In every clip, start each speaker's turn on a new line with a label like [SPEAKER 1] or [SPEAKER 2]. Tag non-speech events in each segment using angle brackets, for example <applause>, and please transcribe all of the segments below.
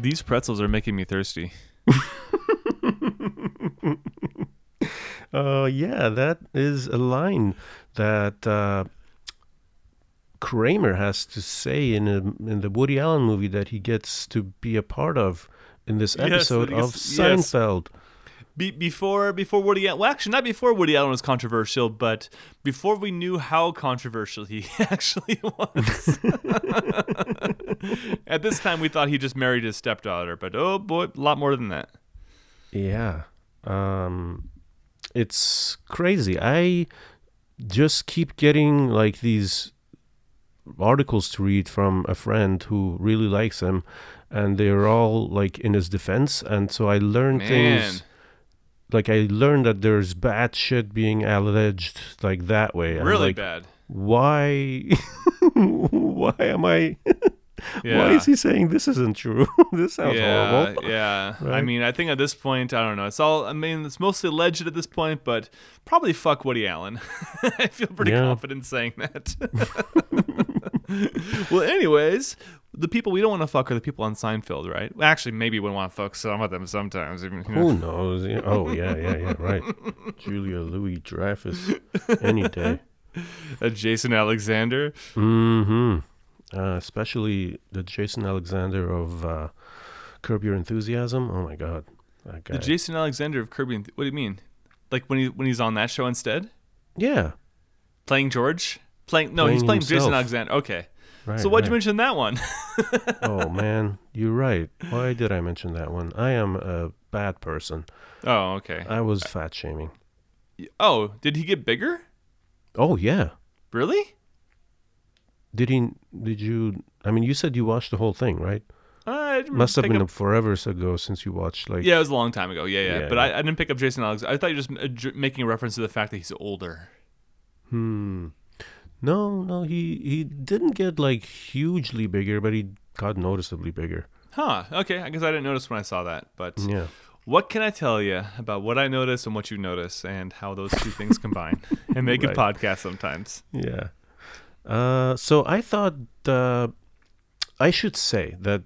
[SPEAKER 1] These pretzels are making me thirsty. <laughs>
[SPEAKER 2] Uh, yeah, that is a line that uh, Kramer has to say in a, in the Woody Allen movie that he gets to be a part of in this episode
[SPEAKER 1] that
[SPEAKER 2] of
[SPEAKER 1] Seinfeld. yes. Be- before before Woody Allen, well, actually, not before Woody Allen was controversial, but before we knew how controversial he <laughs> actually was. <laughs> At this time, we thought he just married his stepdaughter, but oh boy, a lot more than that.
[SPEAKER 2] Yeah. Um it's crazy. I just keep getting like these articles to read from a friend who really likes him and they're all like in his defense and so I learned
[SPEAKER 1] Man,
[SPEAKER 2] things like I learned that there's bad shit being alleged like that way.
[SPEAKER 1] Really
[SPEAKER 2] like,
[SPEAKER 1] bad.
[SPEAKER 2] Why <laughs> why am I <laughs>
[SPEAKER 1] Yeah.
[SPEAKER 2] why is he saying this isn't true? <laughs> this sounds
[SPEAKER 1] yeah,
[SPEAKER 2] horrible.
[SPEAKER 1] yeah. I mean, I think at this point, I don't know. It's all. I mean, it's mostly alleged at this point, but probably fuck Woody Allen. I feel pretty
[SPEAKER 2] Yeah.
[SPEAKER 1] confident saying that. well, anyways, the people we don't want to fuck are the people on Seinfeld, right? Actually, maybe we want to fuck some of them sometimes. even, you know.
[SPEAKER 2] Who knows? Yeah, Oh yeah, yeah, yeah. Right. <laughs> Julia Louis Dreyfus, any day. <laughs>
[SPEAKER 1] Uh, Jason Alexander.
[SPEAKER 2] Mm-hmm. Uh, especially the Jason Alexander of uh, Curb Your Enthusiasm. Oh my God, that guy.
[SPEAKER 1] The Jason Alexander of Curb Your. What do you mean? Like when he when he's on that show instead,
[SPEAKER 2] yeah.
[SPEAKER 1] playing George, playing no, he's
[SPEAKER 2] Playing
[SPEAKER 1] playing Jason. Alexander. Okay.
[SPEAKER 2] Right.
[SPEAKER 1] so why'd you mention that one? <laughs>
[SPEAKER 2] Oh man, you're right. Why did I mention that one? I am a bad person.
[SPEAKER 1] oh, okay.
[SPEAKER 2] I was fat shaming.
[SPEAKER 1] Oh, did he get bigger?
[SPEAKER 2] Oh yeah.
[SPEAKER 1] Really?
[SPEAKER 2] Did he? Did you? I mean, you said you watched the whole thing, right?
[SPEAKER 1] I didn't
[SPEAKER 2] Must have been
[SPEAKER 1] up-
[SPEAKER 2] forever ago since you watched. Like,
[SPEAKER 1] Yeah, it was a long time ago. Yeah, yeah.
[SPEAKER 2] Yeah,
[SPEAKER 1] but
[SPEAKER 2] yeah.
[SPEAKER 1] I, I didn't pick up Jason Alexander. I thought you were just uh, making a reference to the fact that he's older.
[SPEAKER 2] Hmm. No, no, he he didn't get like hugely bigger, but he got noticeably bigger.
[SPEAKER 1] Huh. Okay. I guess I didn't notice when I saw that. But
[SPEAKER 2] Yeah.
[SPEAKER 1] what can I tell you about what I notice and what you notice and how those two things combine <laughs> and make
[SPEAKER 2] Right.
[SPEAKER 1] a podcast sometimes?
[SPEAKER 2] Yeah. Uh, so I thought uh, I should say that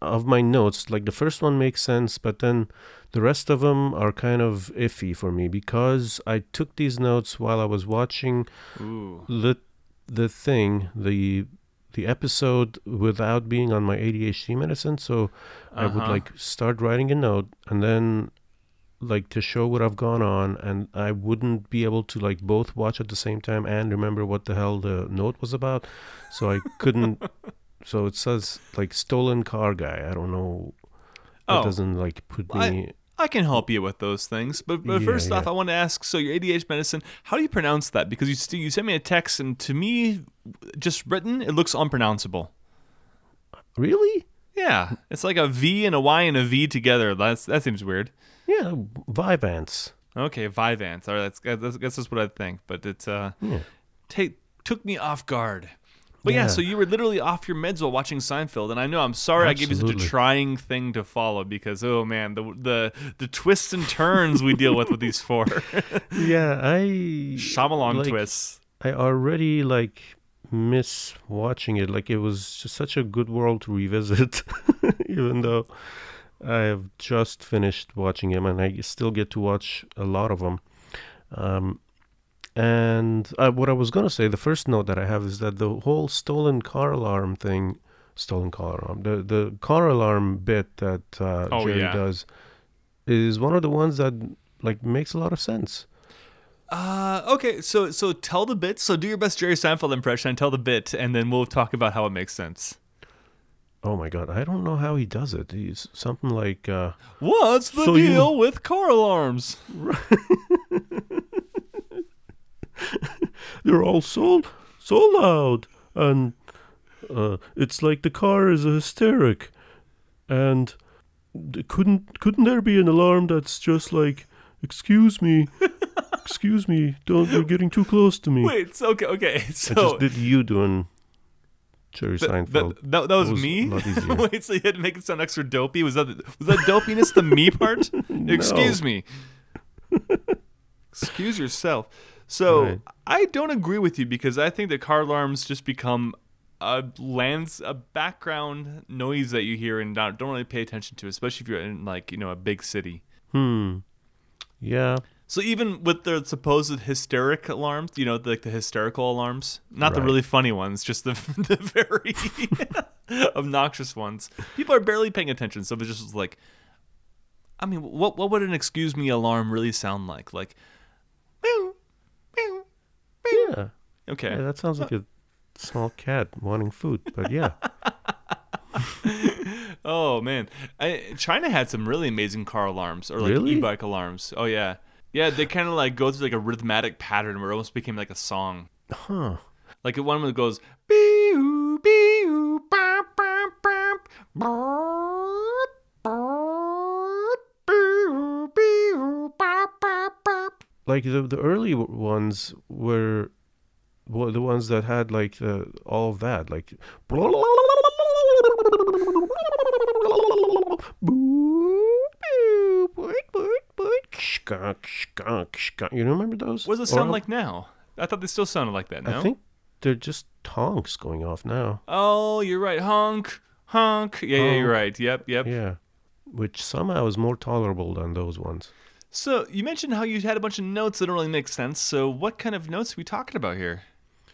[SPEAKER 2] of my notes, like the first one makes sense, but then the rest of them are kind of iffy for me because I took these notes while I was watching
[SPEAKER 1] Ooh.
[SPEAKER 2] the the thing the the episode without being on my ADHD medicine. So I would
[SPEAKER 1] Uh-huh.
[SPEAKER 2] like start writing a note and then like to show what I've gone on and I wouldn't be able to like both watch at the same time and remember what the hell the note was about. So I couldn't <laughs> so it says like stolen car guy. I don't know. That
[SPEAKER 1] Oh.
[SPEAKER 2] doesn't like put me
[SPEAKER 1] I can help you with those things, but, but
[SPEAKER 2] Yeah,
[SPEAKER 1] first off. I want to ask. So your ADHD medicine, how do you pronounce that? Because you st- you sent me a text, and to me, just written, it looks unpronounceable.
[SPEAKER 2] Really?
[SPEAKER 1] Yeah, it's like a V and a Y and a V together. That's that seems weird.
[SPEAKER 2] Yeah, Vyvanse.
[SPEAKER 1] Okay, Vyvanse. All right, that's that's, that's just what I think. But it uh,
[SPEAKER 2] Yeah.
[SPEAKER 1] take took me off guard. But yeah.
[SPEAKER 2] Yeah.
[SPEAKER 1] so you were literally off your meds while watching Seinfeld, and I know I'm sorry I gave you such a trying thing to follow because oh man, the the the twists and turns we deal with with these four <laughs>
[SPEAKER 2] Yeah, I
[SPEAKER 1] Shyamalan
[SPEAKER 2] like,
[SPEAKER 1] twists.
[SPEAKER 2] I already like miss watching it. Like it was just such a good world to revisit, <laughs> even though I have just finished watching him, and I still get to watch a lot of them. Um, and uh, what I was gonna say, the first note that I have is that the whole stolen car alarm thing, stolen car alarm, the the car alarm bit that uh,
[SPEAKER 1] Oh,
[SPEAKER 2] Jerry
[SPEAKER 1] yeah.
[SPEAKER 2] does, is one of the ones that like makes a lot of sense.
[SPEAKER 1] Uh, okay, so so tell the bit. So do your best Jerry Seinfeld impression and tell the bit, and then we'll talk about how it makes sense.
[SPEAKER 2] Oh my god, I don't know how he does it. He's something like uh
[SPEAKER 1] What's the
[SPEAKER 2] So you-
[SPEAKER 1] deal with car alarms? <laughs> <laughs>
[SPEAKER 2] they're all so so loud and uh it's like the car is a hysteric and couldn't couldn't there be an alarm that's just like excuse me <laughs> excuse me don't you're getting too close to me
[SPEAKER 1] Wait, okay, okay,
[SPEAKER 2] I
[SPEAKER 1] so
[SPEAKER 2] just did you doing Jerry
[SPEAKER 1] th-
[SPEAKER 2] Seinfeld
[SPEAKER 1] that, that, that was,
[SPEAKER 2] was
[SPEAKER 1] me. <laughs> Wait, so you had to make it sound extra dopey? Was that was that dopiness the me part? Excuse me. Excuse yourself. So
[SPEAKER 2] Right.
[SPEAKER 1] I don't agree with you because I think that car alarms just become a lands a background noise that you hear and not, don't really pay attention to, especially if you're in like you know a big city.
[SPEAKER 2] Hmm. Yeah.
[SPEAKER 1] So even with the supposed hysteric alarms, you know, like the hysterical alarms, not the really funny ones, just the <laughs> the very <laughs> obnoxious ones. People are barely paying attention, so it's just like, I mean, what what would an excuse me alarm really sound like? Like, meow, meow, meow.
[SPEAKER 2] Yeah.
[SPEAKER 1] Okay.
[SPEAKER 2] Yeah, that sounds like a small cat wanting food, but yeah. <laughs>
[SPEAKER 1] Oh man, I, China had some really amazing car alarms or like
[SPEAKER 2] Really?
[SPEAKER 1] e-bike alarms. Oh yeah, yeah. They kind of like go through like a rhythmatic pattern where it almost became like a song.
[SPEAKER 2] Huh.
[SPEAKER 1] Like one that goes bee-oo, bee-oo, bop, bop, bop, bop, bop, bee-oo, bop, bop, bop.
[SPEAKER 2] Like the the early ones were well, the ones that had like the all of that, like skunk, skunk, skunk. You remember those?
[SPEAKER 1] What does it
[SPEAKER 2] Or
[SPEAKER 1] sound
[SPEAKER 2] no?
[SPEAKER 1] like now? I thought they still sounded like that. No.
[SPEAKER 2] I think they're just honks going off now.
[SPEAKER 1] Oh, you're right. Honk, honk. Yeah, yeah, you're
[SPEAKER 2] Honk.
[SPEAKER 1] right. Yep, yep.
[SPEAKER 2] Yeah, which somehow is more tolerable than those ones.
[SPEAKER 1] So you mentioned how you had a bunch of notes that don't really make sense. So what kind of notes are we talking about here?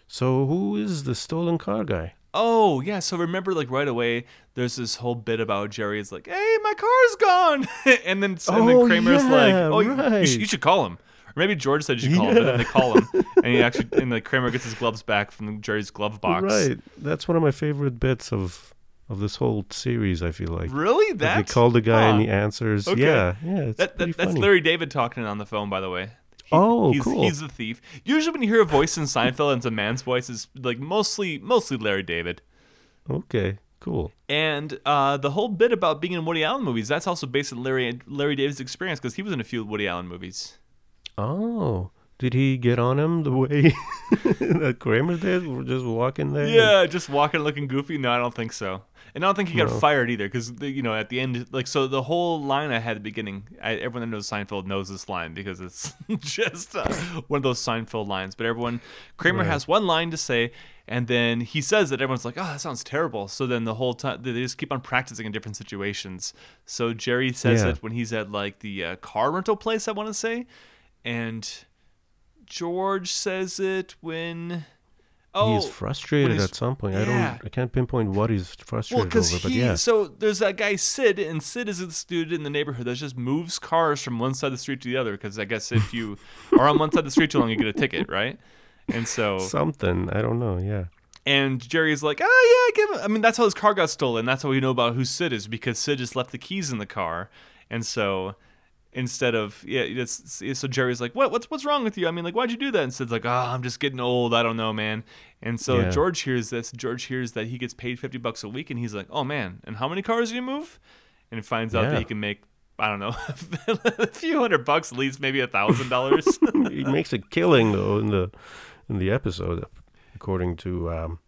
[SPEAKER 2] So who is the stolen car guy?
[SPEAKER 1] Oh yeah, so remember like right away, there's this whole bit about Jerry is like, "Hey, my car's gone," <laughs> and then and
[SPEAKER 2] Oh,
[SPEAKER 1] then Kramer's like,
[SPEAKER 2] yeah,
[SPEAKER 1] "Oh, you- you,
[SPEAKER 2] right.
[SPEAKER 1] should, you should call him." Or maybe George said you should call him, but then they call him, <laughs> and he actually and like Kramer gets his gloves back from Jerry's glove box.
[SPEAKER 2] Right, that's one of my favorite bits of of this whole series. I feel like
[SPEAKER 1] Really?
[SPEAKER 2] That they call the guy and
[SPEAKER 1] Huh.
[SPEAKER 2] he answers.
[SPEAKER 1] Okay.
[SPEAKER 2] Yeah, yeah,
[SPEAKER 1] That, that, that's. Larry David talking on the phone, by the way. He-
[SPEAKER 2] Oh,
[SPEAKER 1] he's,
[SPEAKER 2] cool.
[SPEAKER 1] He's the thief. Usually, when you hear a voice in Seinfeld and it's a man's voice, it's like mostly mostly Larry David.
[SPEAKER 2] Okay, cool.
[SPEAKER 1] And uh, the whole bit about being in Woody Allen movies, that's also based on Larry Larry David's experience because he was in a few Woody Allen movies.
[SPEAKER 2] Oh, did he get on him the way <laughs> that Kramer did? We're just walking there.
[SPEAKER 1] Yeah, just walking looking goofy. No, I don't think so. And I don't think he got
[SPEAKER 2] No.
[SPEAKER 1] fired either because, you know, at the end, like, so the whole line I had at the beginning, I, everyone that knows Seinfeld knows this line because it's <laughs> just uh, one of those Seinfeld lines. But everyone, Kramer
[SPEAKER 2] Right.
[SPEAKER 1] has one line to say, and then he says that everyone's like, oh, that sounds terrible. So then the whole time, they just keep on practicing in different situations. So Jerry says
[SPEAKER 2] Yeah.
[SPEAKER 1] it when he's at, like, the uh, car rental place, I want to say. And George says it when. Oh,
[SPEAKER 2] he's frustrated
[SPEAKER 1] he's-
[SPEAKER 2] at some point. I don't. I can't pinpoint what he's
[SPEAKER 1] Well,
[SPEAKER 2] frustrated
[SPEAKER 1] because
[SPEAKER 2] over, but
[SPEAKER 1] he
[SPEAKER 2] yeah.
[SPEAKER 1] so there's that guy Sid, and Sid is this dude in the neighborhood that just moves cars from one side of the street to the other. Because I guess if you <laughs> are on one side of the street too long, you get a ticket, right? And so,
[SPEAKER 2] Something. I don't know. Yeah.
[SPEAKER 1] and Jerry's like, oh yeah, I give him. I mean, that's how his car got stolen. That's how we know about who Sid is because Sid just left the keys in the car, and so instead of yeah, it's, so Jerry's like, what what's what's wrong with you? I mean, like, why'd you do that? And Sid's like, oh, I'm just getting old. I don't know, man. And so
[SPEAKER 2] Yeah.
[SPEAKER 1] George hears this. George hears that he gets paid fifty bucks a week, and he's like, oh man, and how many cars do you move? And he finds out that he can make. I don't know, <laughs> a few hundred bucks, at least maybe a thousand dollars. <laughs>
[SPEAKER 2] he makes a killing though in the in the episode, according to um,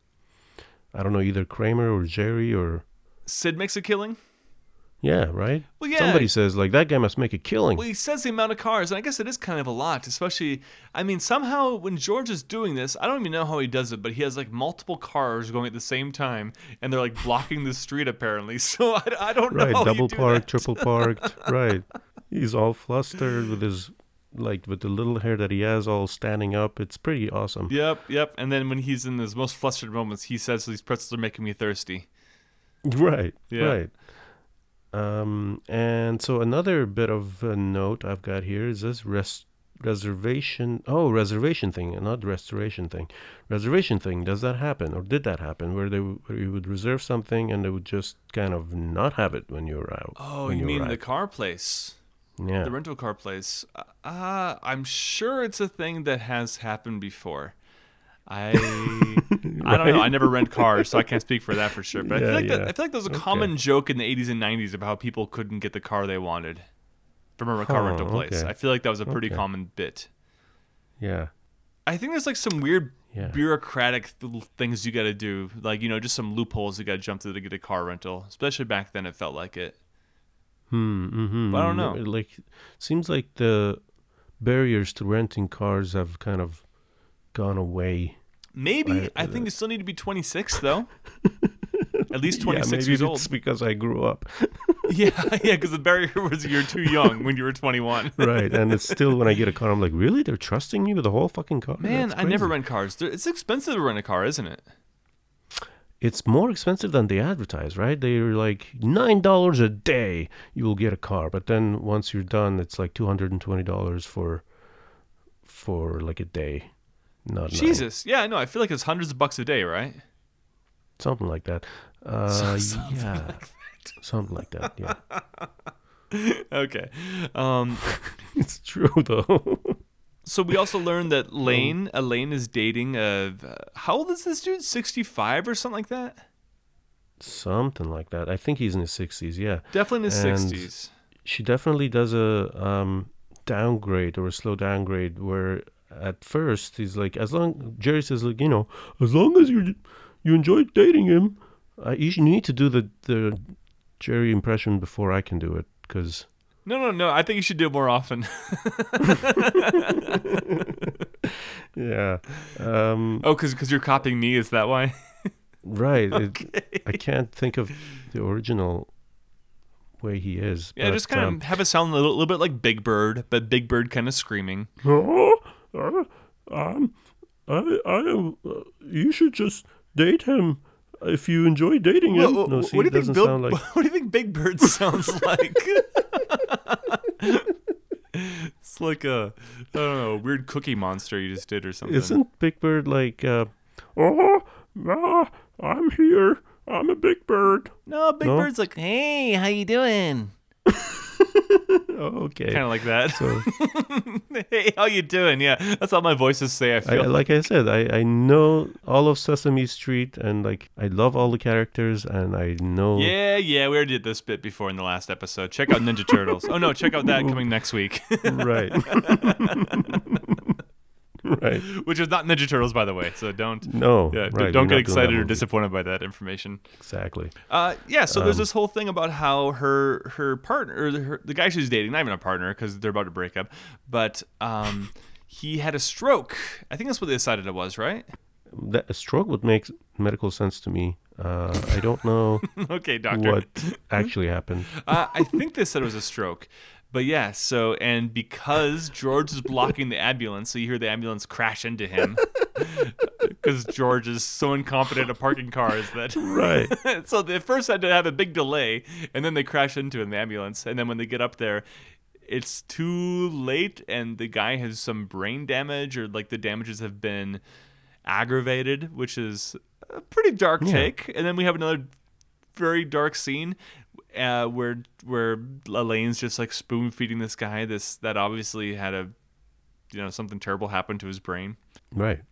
[SPEAKER 2] I don't know either Kramer or Jerry or
[SPEAKER 1] Sid makes a killing.
[SPEAKER 2] Yeah, right.
[SPEAKER 1] Well, yeah.
[SPEAKER 2] Somebody says like that guy must make a killing.
[SPEAKER 1] Well, he says the amount of cars, and I guess it is kind of a lot, especially. I mean, somehow when George is doing this, I don't even know how he does it, but he has like multiple cars going at the same time, and they're like blocking the street apparently. <laughs> So I, I don't know.
[SPEAKER 2] right,
[SPEAKER 1] how you
[SPEAKER 2] double
[SPEAKER 1] do
[SPEAKER 2] parked, triple parked. <laughs> right. He's all flustered with his like with the little hair that he has all standing up. It's pretty awesome.
[SPEAKER 1] Yep, yep. And then when he's in his most flustered moments, he says, "These pretzels are making me thirsty." <laughs>
[SPEAKER 2] Right.
[SPEAKER 1] Yeah.
[SPEAKER 2] Right. Um, and so another bit of a note I've got here is this res- reservation. Oh, reservation thing, and not restoration thing. Reservation thing. Does that happen, or did that happen, where they w- where you would reserve something and they would just kind of not have it when you arrive?
[SPEAKER 1] Oh,
[SPEAKER 2] when
[SPEAKER 1] you mean the car place?
[SPEAKER 2] yeah.
[SPEAKER 1] The rental car place. Uh, I'm sure it's a thing that has happened before. I <laughs> I don't know. I never rent cars, so I can't speak for that for sure. But I feel
[SPEAKER 2] Yeah,
[SPEAKER 1] like that. I feel like there was a
[SPEAKER 2] Okay.
[SPEAKER 1] common joke in the 80s and 90s about how people couldn't get the car they wanted from a car rental place.
[SPEAKER 2] okay.
[SPEAKER 1] I feel like that was a pretty
[SPEAKER 2] Okay.
[SPEAKER 1] common bit.
[SPEAKER 2] yeah.
[SPEAKER 1] I think there's like some weird
[SPEAKER 2] Yeah.
[SPEAKER 1] bureaucratic th- things you got to do, like you know, just some loopholes you got to jump through to get a car rental. Especially back then, it felt like it.
[SPEAKER 2] Hmm. Mm-hmm.
[SPEAKER 1] But I don't know.
[SPEAKER 2] Like, seems like the barriers to renting cars have kind of gone away.
[SPEAKER 1] Maybe
[SPEAKER 2] I-
[SPEAKER 1] I, think you still need to be 26 though. <laughs> At least
[SPEAKER 2] yeah,
[SPEAKER 1] 26
[SPEAKER 2] maybe
[SPEAKER 1] years
[SPEAKER 2] it's
[SPEAKER 1] old.
[SPEAKER 2] because I grew up. <laughs>
[SPEAKER 1] Yeah, <laughs> yeah, because the barrier was you're too young when you were 21.
[SPEAKER 2] right, and it's still when I get a car, I'm like, really? They're trusting me with the whole fucking car?
[SPEAKER 1] Man, I never rent cars. It's expensive to rent a car, isn't it?
[SPEAKER 2] It's more expensive than they advertise, right? They're like nine dollars a day you will get a car, but then once you're done, it's like two hundred and twenty dollars for for like a day. Not.
[SPEAKER 1] Jesus. Yeah, I know. I feel like it's hundreds of bucks a day, right?
[SPEAKER 2] something like that. Uh, <laughs>
[SPEAKER 1] Something
[SPEAKER 2] yeah, something like that. Yeah, <laughs>
[SPEAKER 1] Okay. Um, <laughs>
[SPEAKER 2] it's true though.
[SPEAKER 1] so we also learned that
[SPEAKER 2] Um,
[SPEAKER 1] Lane, Elaine is dating uh how old is this dude? 65 or something like that?
[SPEAKER 2] something like that. I think he's in his sixties. Yeah,
[SPEAKER 1] Definitely in his 60s.
[SPEAKER 2] she definitely does a um, downgrade or a slow downgrade where at first he's like as long Jerry says like you know as long as you you enjoy dating him uh, you, should- you need to do the the Jerry impression before I can do it because
[SPEAKER 1] No, no, no. I think you should do it more often. <laughs>
[SPEAKER 2] yeah um,
[SPEAKER 1] oh, because because you're copying me. Is that why? <laughs>
[SPEAKER 2] right it,
[SPEAKER 1] okay.
[SPEAKER 2] I can't think of the original way he is
[SPEAKER 1] Yeah,
[SPEAKER 2] but,
[SPEAKER 1] just kind of
[SPEAKER 2] um,
[SPEAKER 1] have it sound a little, little bit like Big Bird, but Big Bird kind of screaming. <laughs>
[SPEAKER 2] Uh, um, I, I, uh, you should just date him if you enjoy dating him.
[SPEAKER 1] What,
[SPEAKER 2] no,
[SPEAKER 1] what-
[SPEAKER 2] see,
[SPEAKER 1] what do you
[SPEAKER 2] doesn't
[SPEAKER 1] think Bill,
[SPEAKER 2] sound like. <laughs>
[SPEAKER 1] What do you think Big Bird sounds <laughs> like? <laughs> it's like a I don't know, a weird cookie monster you just did or something.
[SPEAKER 2] Isn't Big Bird like, uh, oh, ah, I'm here. I'm a big bird.
[SPEAKER 1] no, Big
[SPEAKER 2] No?
[SPEAKER 1] Bird's like, hey, how you doing? <laughs>
[SPEAKER 2] Oh, okay.
[SPEAKER 1] Kind of like that.
[SPEAKER 2] So, <laughs>
[SPEAKER 1] hey, how you doing? Yeah, that's how my voices say. I
[SPEAKER 2] I,
[SPEAKER 1] feel.
[SPEAKER 2] like I said, I, I know all of Sesame Street and like I love all the characters and I know.
[SPEAKER 1] yeah, yeah, we already did this bit before in the last episode. Check out Ninja Turtles. Oh no, check out that <laughs> coming next week,
[SPEAKER 2] Right. Right. <laughs>
[SPEAKER 1] which is not Ninja Turtles, by the way. So don't,
[SPEAKER 2] No.
[SPEAKER 1] yeah,
[SPEAKER 2] right.
[SPEAKER 1] don't get excited or disappointed by that information.
[SPEAKER 2] Exactly.
[SPEAKER 1] Uh, yeah. So there's
[SPEAKER 2] Um,
[SPEAKER 1] this whole thing about how her her partner, or her, the guy she's dating, not even a partner because they're about to break up, but um, <sighs> he had a stroke. I think that's what they decided it was, right?
[SPEAKER 2] That a stroke would make medical sense to me. Uh, I don't know <laughs>
[SPEAKER 1] okay, doctor.
[SPEAKER 2] what actually happened.
[SPEAKER 1] uh, I think they said it was a stroke. <laughs> But yeah, so and because George is blocking the ambulance, so you hear the ambulance crash into him <laughs> because George is so incompetent at parking cars that <laughs>
[SPEAKER 2] Right. <laughs>
[SPEAKER 1] so they first had to have a big delay, and then they crash into an ambulance, and then when they get up there, it's too late, and the guy has some brain damage, or like the damages have been aggravated, which is a pretty dark
[SPEAKER 2] Yeah.
[SPEAKER 1] take. And then we have another very dark scene uh, where where Elaine's just like spoon feeding this guy this that obviously had a you know something terrible happened to his brain.
[SPEAKER 2] Right.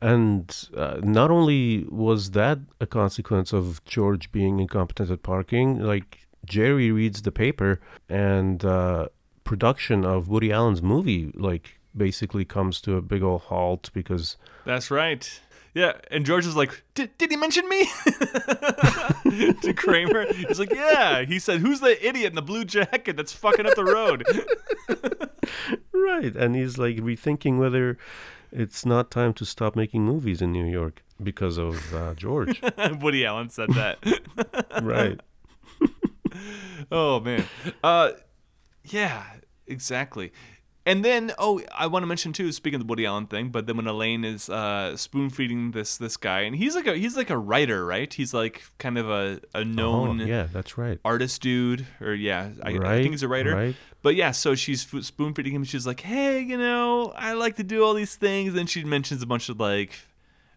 [SPEAKER 2] And uh, not only was that a consequence of George being incompetent at parking, like Jerry reads the paper and uh, production of Woody Allen's movie, like, basically comes to a big old halt because
[SPEAKER 1] That's right. Yeah, and George is like, did, did he mention me? <laughs> to Kramer. He's like, yeah. He said, who's the idiot in the blue jacket that's fucking up the road? <laughs>
[SPEAKER 2] Right, and he's like rethinking whether it's not time to stop making movies in New York because of uh, George. <laughs>
[SPEAKER 1] Woody Allen said that.
[SPEAKER 2] right.
[SPEAKER 1] oh man. Uh, yeah, exactly. And then, oh, I want to mention too. Speaking of the Woody Allen thing, but then when Elaine is uh, spoon feeding this this guy, and he's like a he's like a writer, right? He's like kind of a a
[SPEAKER 2] Oh,
[SPEAKER 1] known
[SPEAKER 2] yeah, that's right.
[SPEAKER 1] artist dude, or yeah, I,
[SPEAKER 2] right.
[SPEAKER 1] I think he's a writer.
[SPEAKER 2] Right.
[SPEAKER 1] But yeah, so she's spoon feeding him. She's like, "Hey, you know, I like to do all these things." And she mentions a bunch of like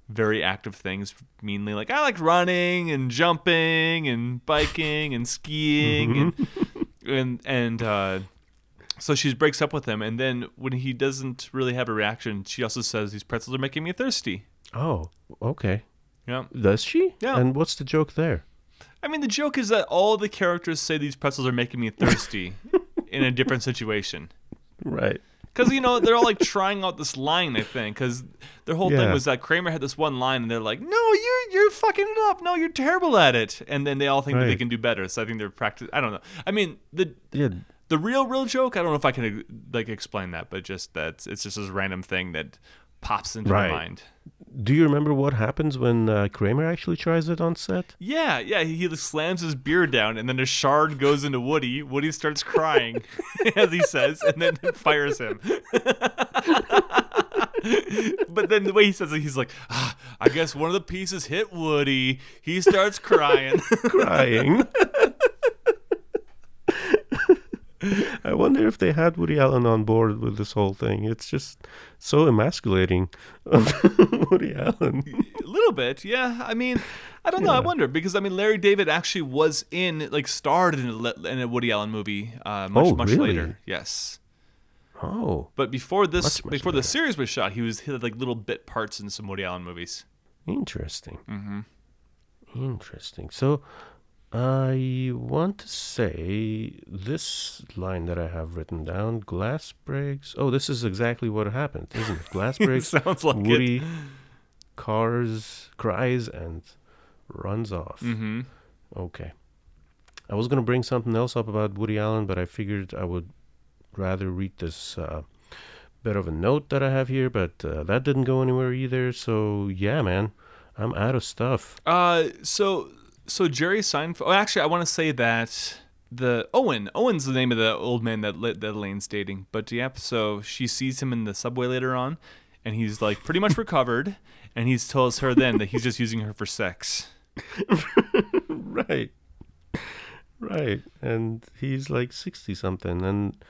[SPEAKER 1] very active things, meanly like I like running and jumping and biking and skiing and <laughs> and and uh, so she breaks up with him. And then when he doesn't really have a reaction, she also says, "These pretzels are making me thirsty."
[SPEAKER 2] Oh, okay.
[SPEAKER 1] Yeah.
[SPEAKER 2] Does she?
[SPEAKER 1] Yeah.
[SPEAKER 2] And what's the joke there?
[SPEAKER 1] I mean, the joke is that all the characters say these pretzels are making me thirsty <laughs> in a different situation.
[SPEAKER 2] Right.
[SPEAKER 1] Because you know they're all like trying out this line, I think. Because their whole thing was that Kramer had this one line, and they're like, "No, you're you're fucking it up. No, you're terrible at it." And then they all think that they can do better. So I think they're practice. I don't know. I mean, the
[SPEAKER 2] Yeah.
[SPEAKER 1] The real real joke. I don't know if I can like explain that, but just that it's just this random thing that pops into
[SPEAKER 2] Right.
[SPEAKER 1] my mind.
[SPEAKER 2] do you remember what happens when uh, Kramer actually tries it on set?
[SPEAKER 1] Yeah, yeah. He, he slams his beer down, and then a shard goes into Woody. Woody starts crying, <laughs> as he says, and then <laughs> fires him. <laughs> but then the way he says it, he's like, ah, "I guess one of the pieces hit Woody." He starts crying.
[SPEAKER 2] Crying. <laughs> I wonder if they had Woody Allen on board with this whole thing. It's just so emasculating of <laughs> Woody Allen.
[SPEAKER 1] a little bit, yeah. I mean, I don't know. I wonder because I mean, Larry David actually was in, like, starred in a, in a Woody Allen movie uh, much
[SPEAKER 2] Oh,
[SPEAKER 1] much
[SPEAKER 2] really?
[SPEAKER 1] later. Yes.
[SPEAKER 2] Oh,
[SPEAKER 1] But before this,
[SPEAKER 2] Much, much
[SPEAKER 1] before the series was shot, he was he had like little bit parts in some Woody Allen movies.
[SPEAKER 2] interesting.
[SPEAKER 1] Mm-hmm.
[SPEAKER 2] Interesting. So, I want to say this line that I have written down glass breaks. Oh, this is exactly what happened, isn't it? Glass <laughs> breaks,
[SPEAKER 1] Sounds like it.
[SPEAKER 2] Woody cars, cries, and runs off.
[SPEAKER 1] Mm-hmm.
[SPEAKER 2] Okay. I was going to bring something else up about Woody Allen, but I figured I would rather read this uh, bit of a note that I have here, but uh, that didn't go anywhere either. So, yeah, man, I'm out of stuff.
[SPEAKER 1] Uh, so so Jerry Seinfeld. Oh, actually, I want to say that the Owen Owen's the name of the old man that that Elaine's dating. But yep, so she sees him in the subway later on, and he's like pretty much recovered, <laughs> and he tells her then that he's just using her for sex. <laughs>
[SPEAKER 2] right. Right. And he's like 60 something. And,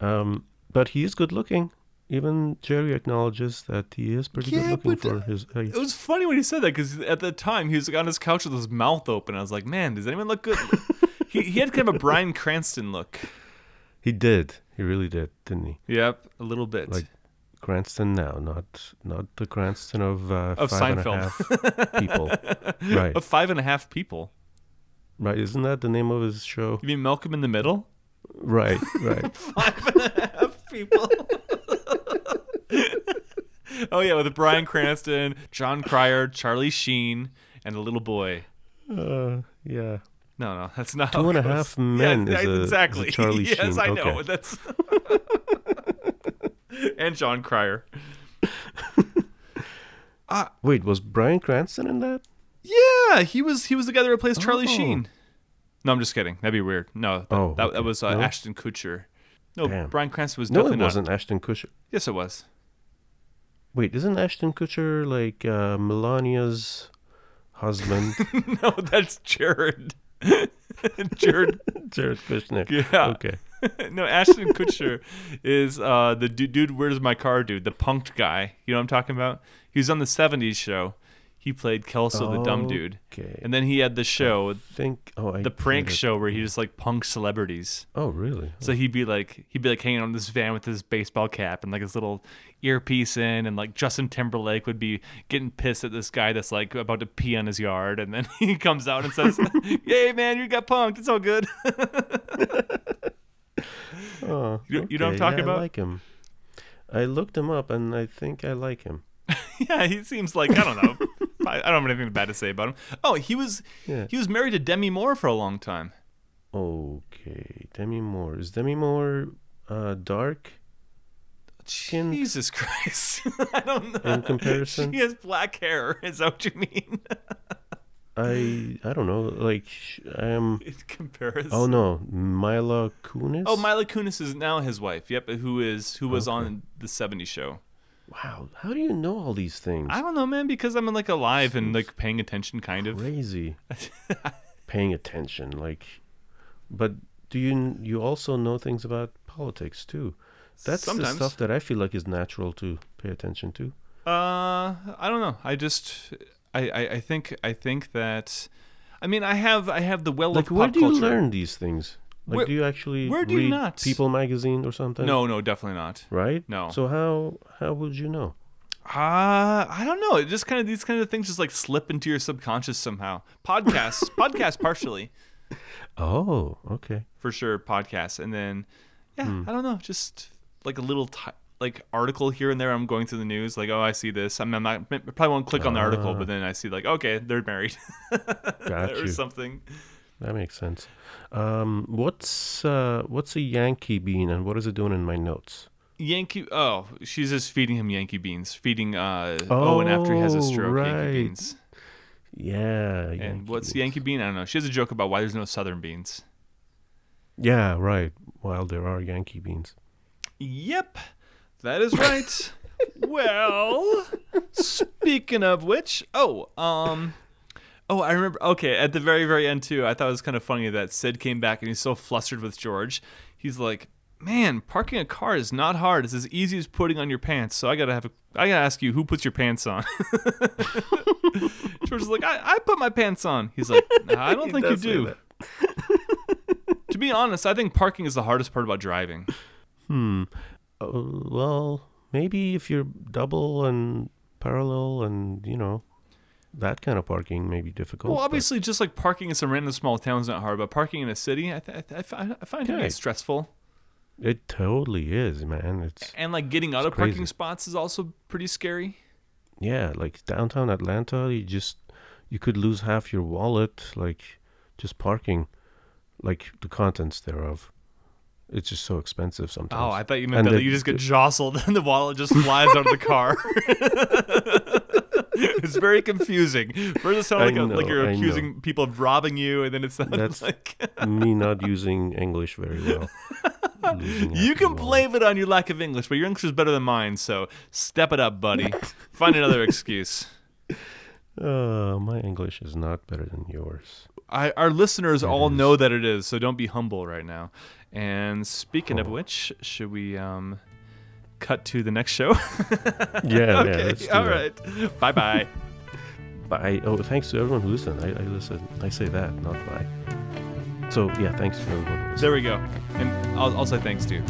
[SPEAKER 2] um, but he is good looking. Even Jerry acknowledges that he is pretty
[SPEAKER 1] Yeah,
[SPEAKER 2] good looking
[SPEAKER 1] but, uh,
[SPEAKER 2] for his age.
[SPEAKER 1] It was funny when he said that because at the time he was on his couch with his mouth open. I was like, man, does anyone look good? <laughs> he he had kind of a Bryan Cranston look.
[SPEAKER 2] He did. He really did, didn't he?
[SPEAKER 1] Yep, a little bit.
[SPEAKER 2] Like Cranston now, not not the Cranston of, uh,
[SPEAKER 1] Of
[SPEAKER 2] five and a
[SPEAKER 1] Seinfeld.
[SPEAKER 2] half people. <laughs> Right.
[SPEAKER 1] of five and a half people.
[SPEAKER 2] Right. Isn't that the name of his show?
[SPEAKER 1] You mean Malcolm in the Middle?
[SPEAKER 2] Right. Right. <laughs>
[SPEAKER 1] Five and a half people. Oh yeah, with Bryan Cranston, Jon Cryer, Charlie Sheen, and a little boy.
[SPEAKER 2] uh, yeah.
[SPEAKER 1] No, no, that's not
[SPEAKER 2] Two and a half men
[SPEAKER 1] Yeah,
[SPEAKER 2] is a- is
[SPEAKER 1] exactly.
[SPEAKER 2] Charlie <laughs>
[SPEAKER 1] yes,
[SPEAKER 2] Sheen.
[SPEAKER 1] I know.
[SPEAKER 2] Okay.
[SPEAKER 1] That's <laughs> and Jon Cryer. <laughs>
[SPEAKER 2] Wait, was Bryan Cranston in that?
[SPEAKER 1] Yeah, he was he was the guy that replaced Charlie
[SPEAKER 2] Oh.
[SPEAKER 1] Sheen. No, I'm just kidding. That'd be weird. No, that,
[SPEAKER 2] Oh,
[SPEAKER 1] that, that was uh,
[SPEAKER 2] No?
[SPEAKER 1] Ashton Kutcher. No,
[SPEAKER 2] Damn.
[SPEAKER 1] Bryan Cranston was
[SPEAKER 2] No,
[SPEAKER 1] definitely
[SPEAKER 2] it
[SPEAKER 1] not.
[SPEAKER 2] wasn't Ashton Kutcher.
[SPEAKER 1] Yes, it was.
[SPEAKER 2] Wait, isn't Ashton Kutcher like uh, Melania's husband? <laughs>
[SPEAKER 1] no, that's Jared. <laughs> Jared. <laughs>
[SPEAKER 2] Jared Kushner.
[SPEAKER 1] Yeah.
[SPEAKER 2] Okay.
[SPEAKER 1] no, Ashton Kutcher is uh, the dude, dude. Where's my car, dude? The punked guy. You know what I'm talking about? He was on the '70s show. He played Kelso, the dumb dude,
[SPEAKER 2] Okay.
[SPEAKER 1] and then he had the show,
[SPEAKER 2] think. Oh, I
[SPEAKER 1] the prank
[SPEAKER 2] get it.
[SPEAKER 1] show, where he just like punked celebrities.
[SPEAKER 2] Oh, really?
[SPEAKER 1] So he'd be like, he'd be like hanging on this van with his baseball cap and like his little earpiece in, and like Justin Timberlake would be getting pissed at this guy that's like about to pee on his yard, and then <laughs> he comes out and says, <laughs> "Yay, man, you got punked. It's all good." <laughs>
[SPEAKER 2] Oh,
[SPEAKER 1] You- you know what I'm talking
[SPEAKER 2] yeah,
[SPEAKER 1] about?
[SPEAKER 2] I like him. I looked him up, and I think I like him.
[SPEAKER 1] yeah, he seems like I don't know. I don't have anything bad to say about him. Oh, he was
[SPEAKER 2] Yeah.
[SPEAKER 1] he was married to Demi Moore for a long time.
[SPEAKER 2] Okay, Demi Moore. Is Demi Moore uh, dark? Skinned?
[SPEAKER 1] Jesus Christ, <laughs> I don't know.
[SPEAKER 2] In comparison?
[SPEAKER 1] she has black hair. Is that what you mean? <laughs>
[SPEAKER 2] I I don't know. Like I am.
[SPEAKER 1] In comparison.
[SPEAKER 2] Oh no, Mila Kunis.
[SPEAKER 1] Oh, Mila Kunis is now his wife. Yep, who is who was
[SPEAKER 2] Okay.
[SPEAKER 1] on the '70s show.
[SPEAKER 2] Wow, how do you know all these things?
[SPEAKER 1] I don't know, man, because I'm like alive and like paying attention, kind of.
[SPEAKER 2] Crazy. <laughs> Paying attention, like. But do you you also know things about politics too? That's
[SPEAKER 1] Sometimes.
[SPEAKER 2] the stuff that I feel like is natural to pay attention to.
[SPEAKER 1] Uh, I don't know. I just, I, I, I think, I think that, I mean, I have, I have the well
[SPEAKER 2] Like,
[SPEAKER 1] of
[SPEAKER 2] where do you learn these things? Like,
[SPEAKER 1] Where-
[SPEAKER 2] do you actually
[SPEAKER 1] where do you
[SPEAKER 2] read
[SPEAKER 1] not?
[SPEAKER 2] People magazine or something?
[SPEAKER 1] No, no, definitely not.
[SPEAKER 2] Right?
[SPEAKER 1] No.
[SPEAKER 2] So how how would you know?
[SPEAKER 1] Uh, I don't know. It just kind of these kind of things just like slip into your subconscious somehow. Podcasts, <laughs> podcasts partially
[SPEAKER 2] Oh, okay.
[SPEAKER 1] for sure. Podcasts, and then yeah,
[SPEAKER 2] Hmm.
[SPEAKER 1] I don't know, just like a little ti like article here and there. I'm going through the news, like oh, I see this. I'm, I'm not I probably won't click on the article,
[SPEAKER 2] Ah.
[SPEAKER 1] but then I see like okay, they're married <laughs> or something.
[SPEAKER 2] That makes sense. Um, what's uh, what's a Yankee bean and what is it doing in my notes?
[SPEAKER 1] Yankee. Oh, she's just feeding him Yankee beans, feeding uh, Owen after he has a
[SPEAKER 2] Oh,
[SPEAKER 1] stroke.
[SPEAKER 2] right.
[SPEAKER 1] Yankee beans.
[SPEAKER 2] Yeah.
[SPEAKER 1] And
[SPEAKER 2] Yankee
[SPEAKER 1] what's
[SPEAKER 2] beans.
[SPEAKER 1] Yankee bean? I don't know. She has a joke about why there's no Southern beans.
[SPEAKER 2] Yeah, right. While there are Yankee beans.
[SPEAKER 1] Yep, that is right. <laughs> well, speaking of which, oh, um, oh, I remember. Okay, at the very, very end too, I thought it was kind of funny that Sid came back and he's so flustered with George. He's like, "Man, parking a car is not hard. It's as easy as putting on your pants." So I gotta have a, I gotta ask you, who puts your pants on? <laughs> George is like, I, I put my pants on. He's like, "Nah, I don't <laughs> think you do. <laughs> To be honest, I think parking is the hardest part about driving.
[SPEAKER 2] Hmm. Uh, well, maybe if you're double and parallel and, you know, that kind of parking may be difficult.
[SPEAKER 1] Well, obviously, just like parking in some random small town is not hard, but parking in a city, I, th- I, th- I fi- I find it stressful.
[SPEAKER 2] It totally is, man. It's
[SPEAKER 1] And like getting out of parking spots is also pretty scary.
[SPEAKER 2] yeah, like downtown Atlanta, you just you could lose half your wallet like just parking like the contents thereof. It's just so expensive sometimes.
[SPEAKER 1] Oh, I thought you meant
[SPEAKER 2] And
[SPEAKER 1] that
[SPEAKER 2] the-
[SPEAKER 1] you just get jostled <laughs> and the wallet just flies out of the car. <laughs> <laughs> it's very confusing. First, it sounds like, a, like you're
[SPEAKER 2] I know.
[SPEAKER 1] accusing people of robbing you, and then it sounds
[SPEAKER 2] That's-
[SPEAKER 1] like <laughs>
[SPEAKER 2] Me not using English very well.
[SPEAKER 1] You can blame it on your lack of English, but your English is better than mine. So step it up, buddy. Find another excuse.
[SPEAKER 2] Uh, my English is not better than yours.
[SPEAKER 1] I, our listeners
[SPEAKER 2] It
[SPEAKER 1] all
[SPEAKER 2] is.
[SPEAKER 1] know that it is, so don't be humble right now. And speaking of
[SPEAKER 2] Oh.
[SPEAKER 1] which, should we um, cut to the next show? <laughs>
[SPEAKER 2] Yeah, yeah.
[SPEAKER 1] okay,
[SPEAKER 2] do
[SPEAKER 1] all
[SPEAKER 2] that.
[SPEAKER 1] right. Bye bye. <laughs>
[SPEAKER 2] Bye. Oh, thanks to everyone who listened. I, I listen. I say that, not bye. So yeah, thanks to everyone. Who.
[SPEAKER 1] There we go. And I'll, I'll say thanks to you.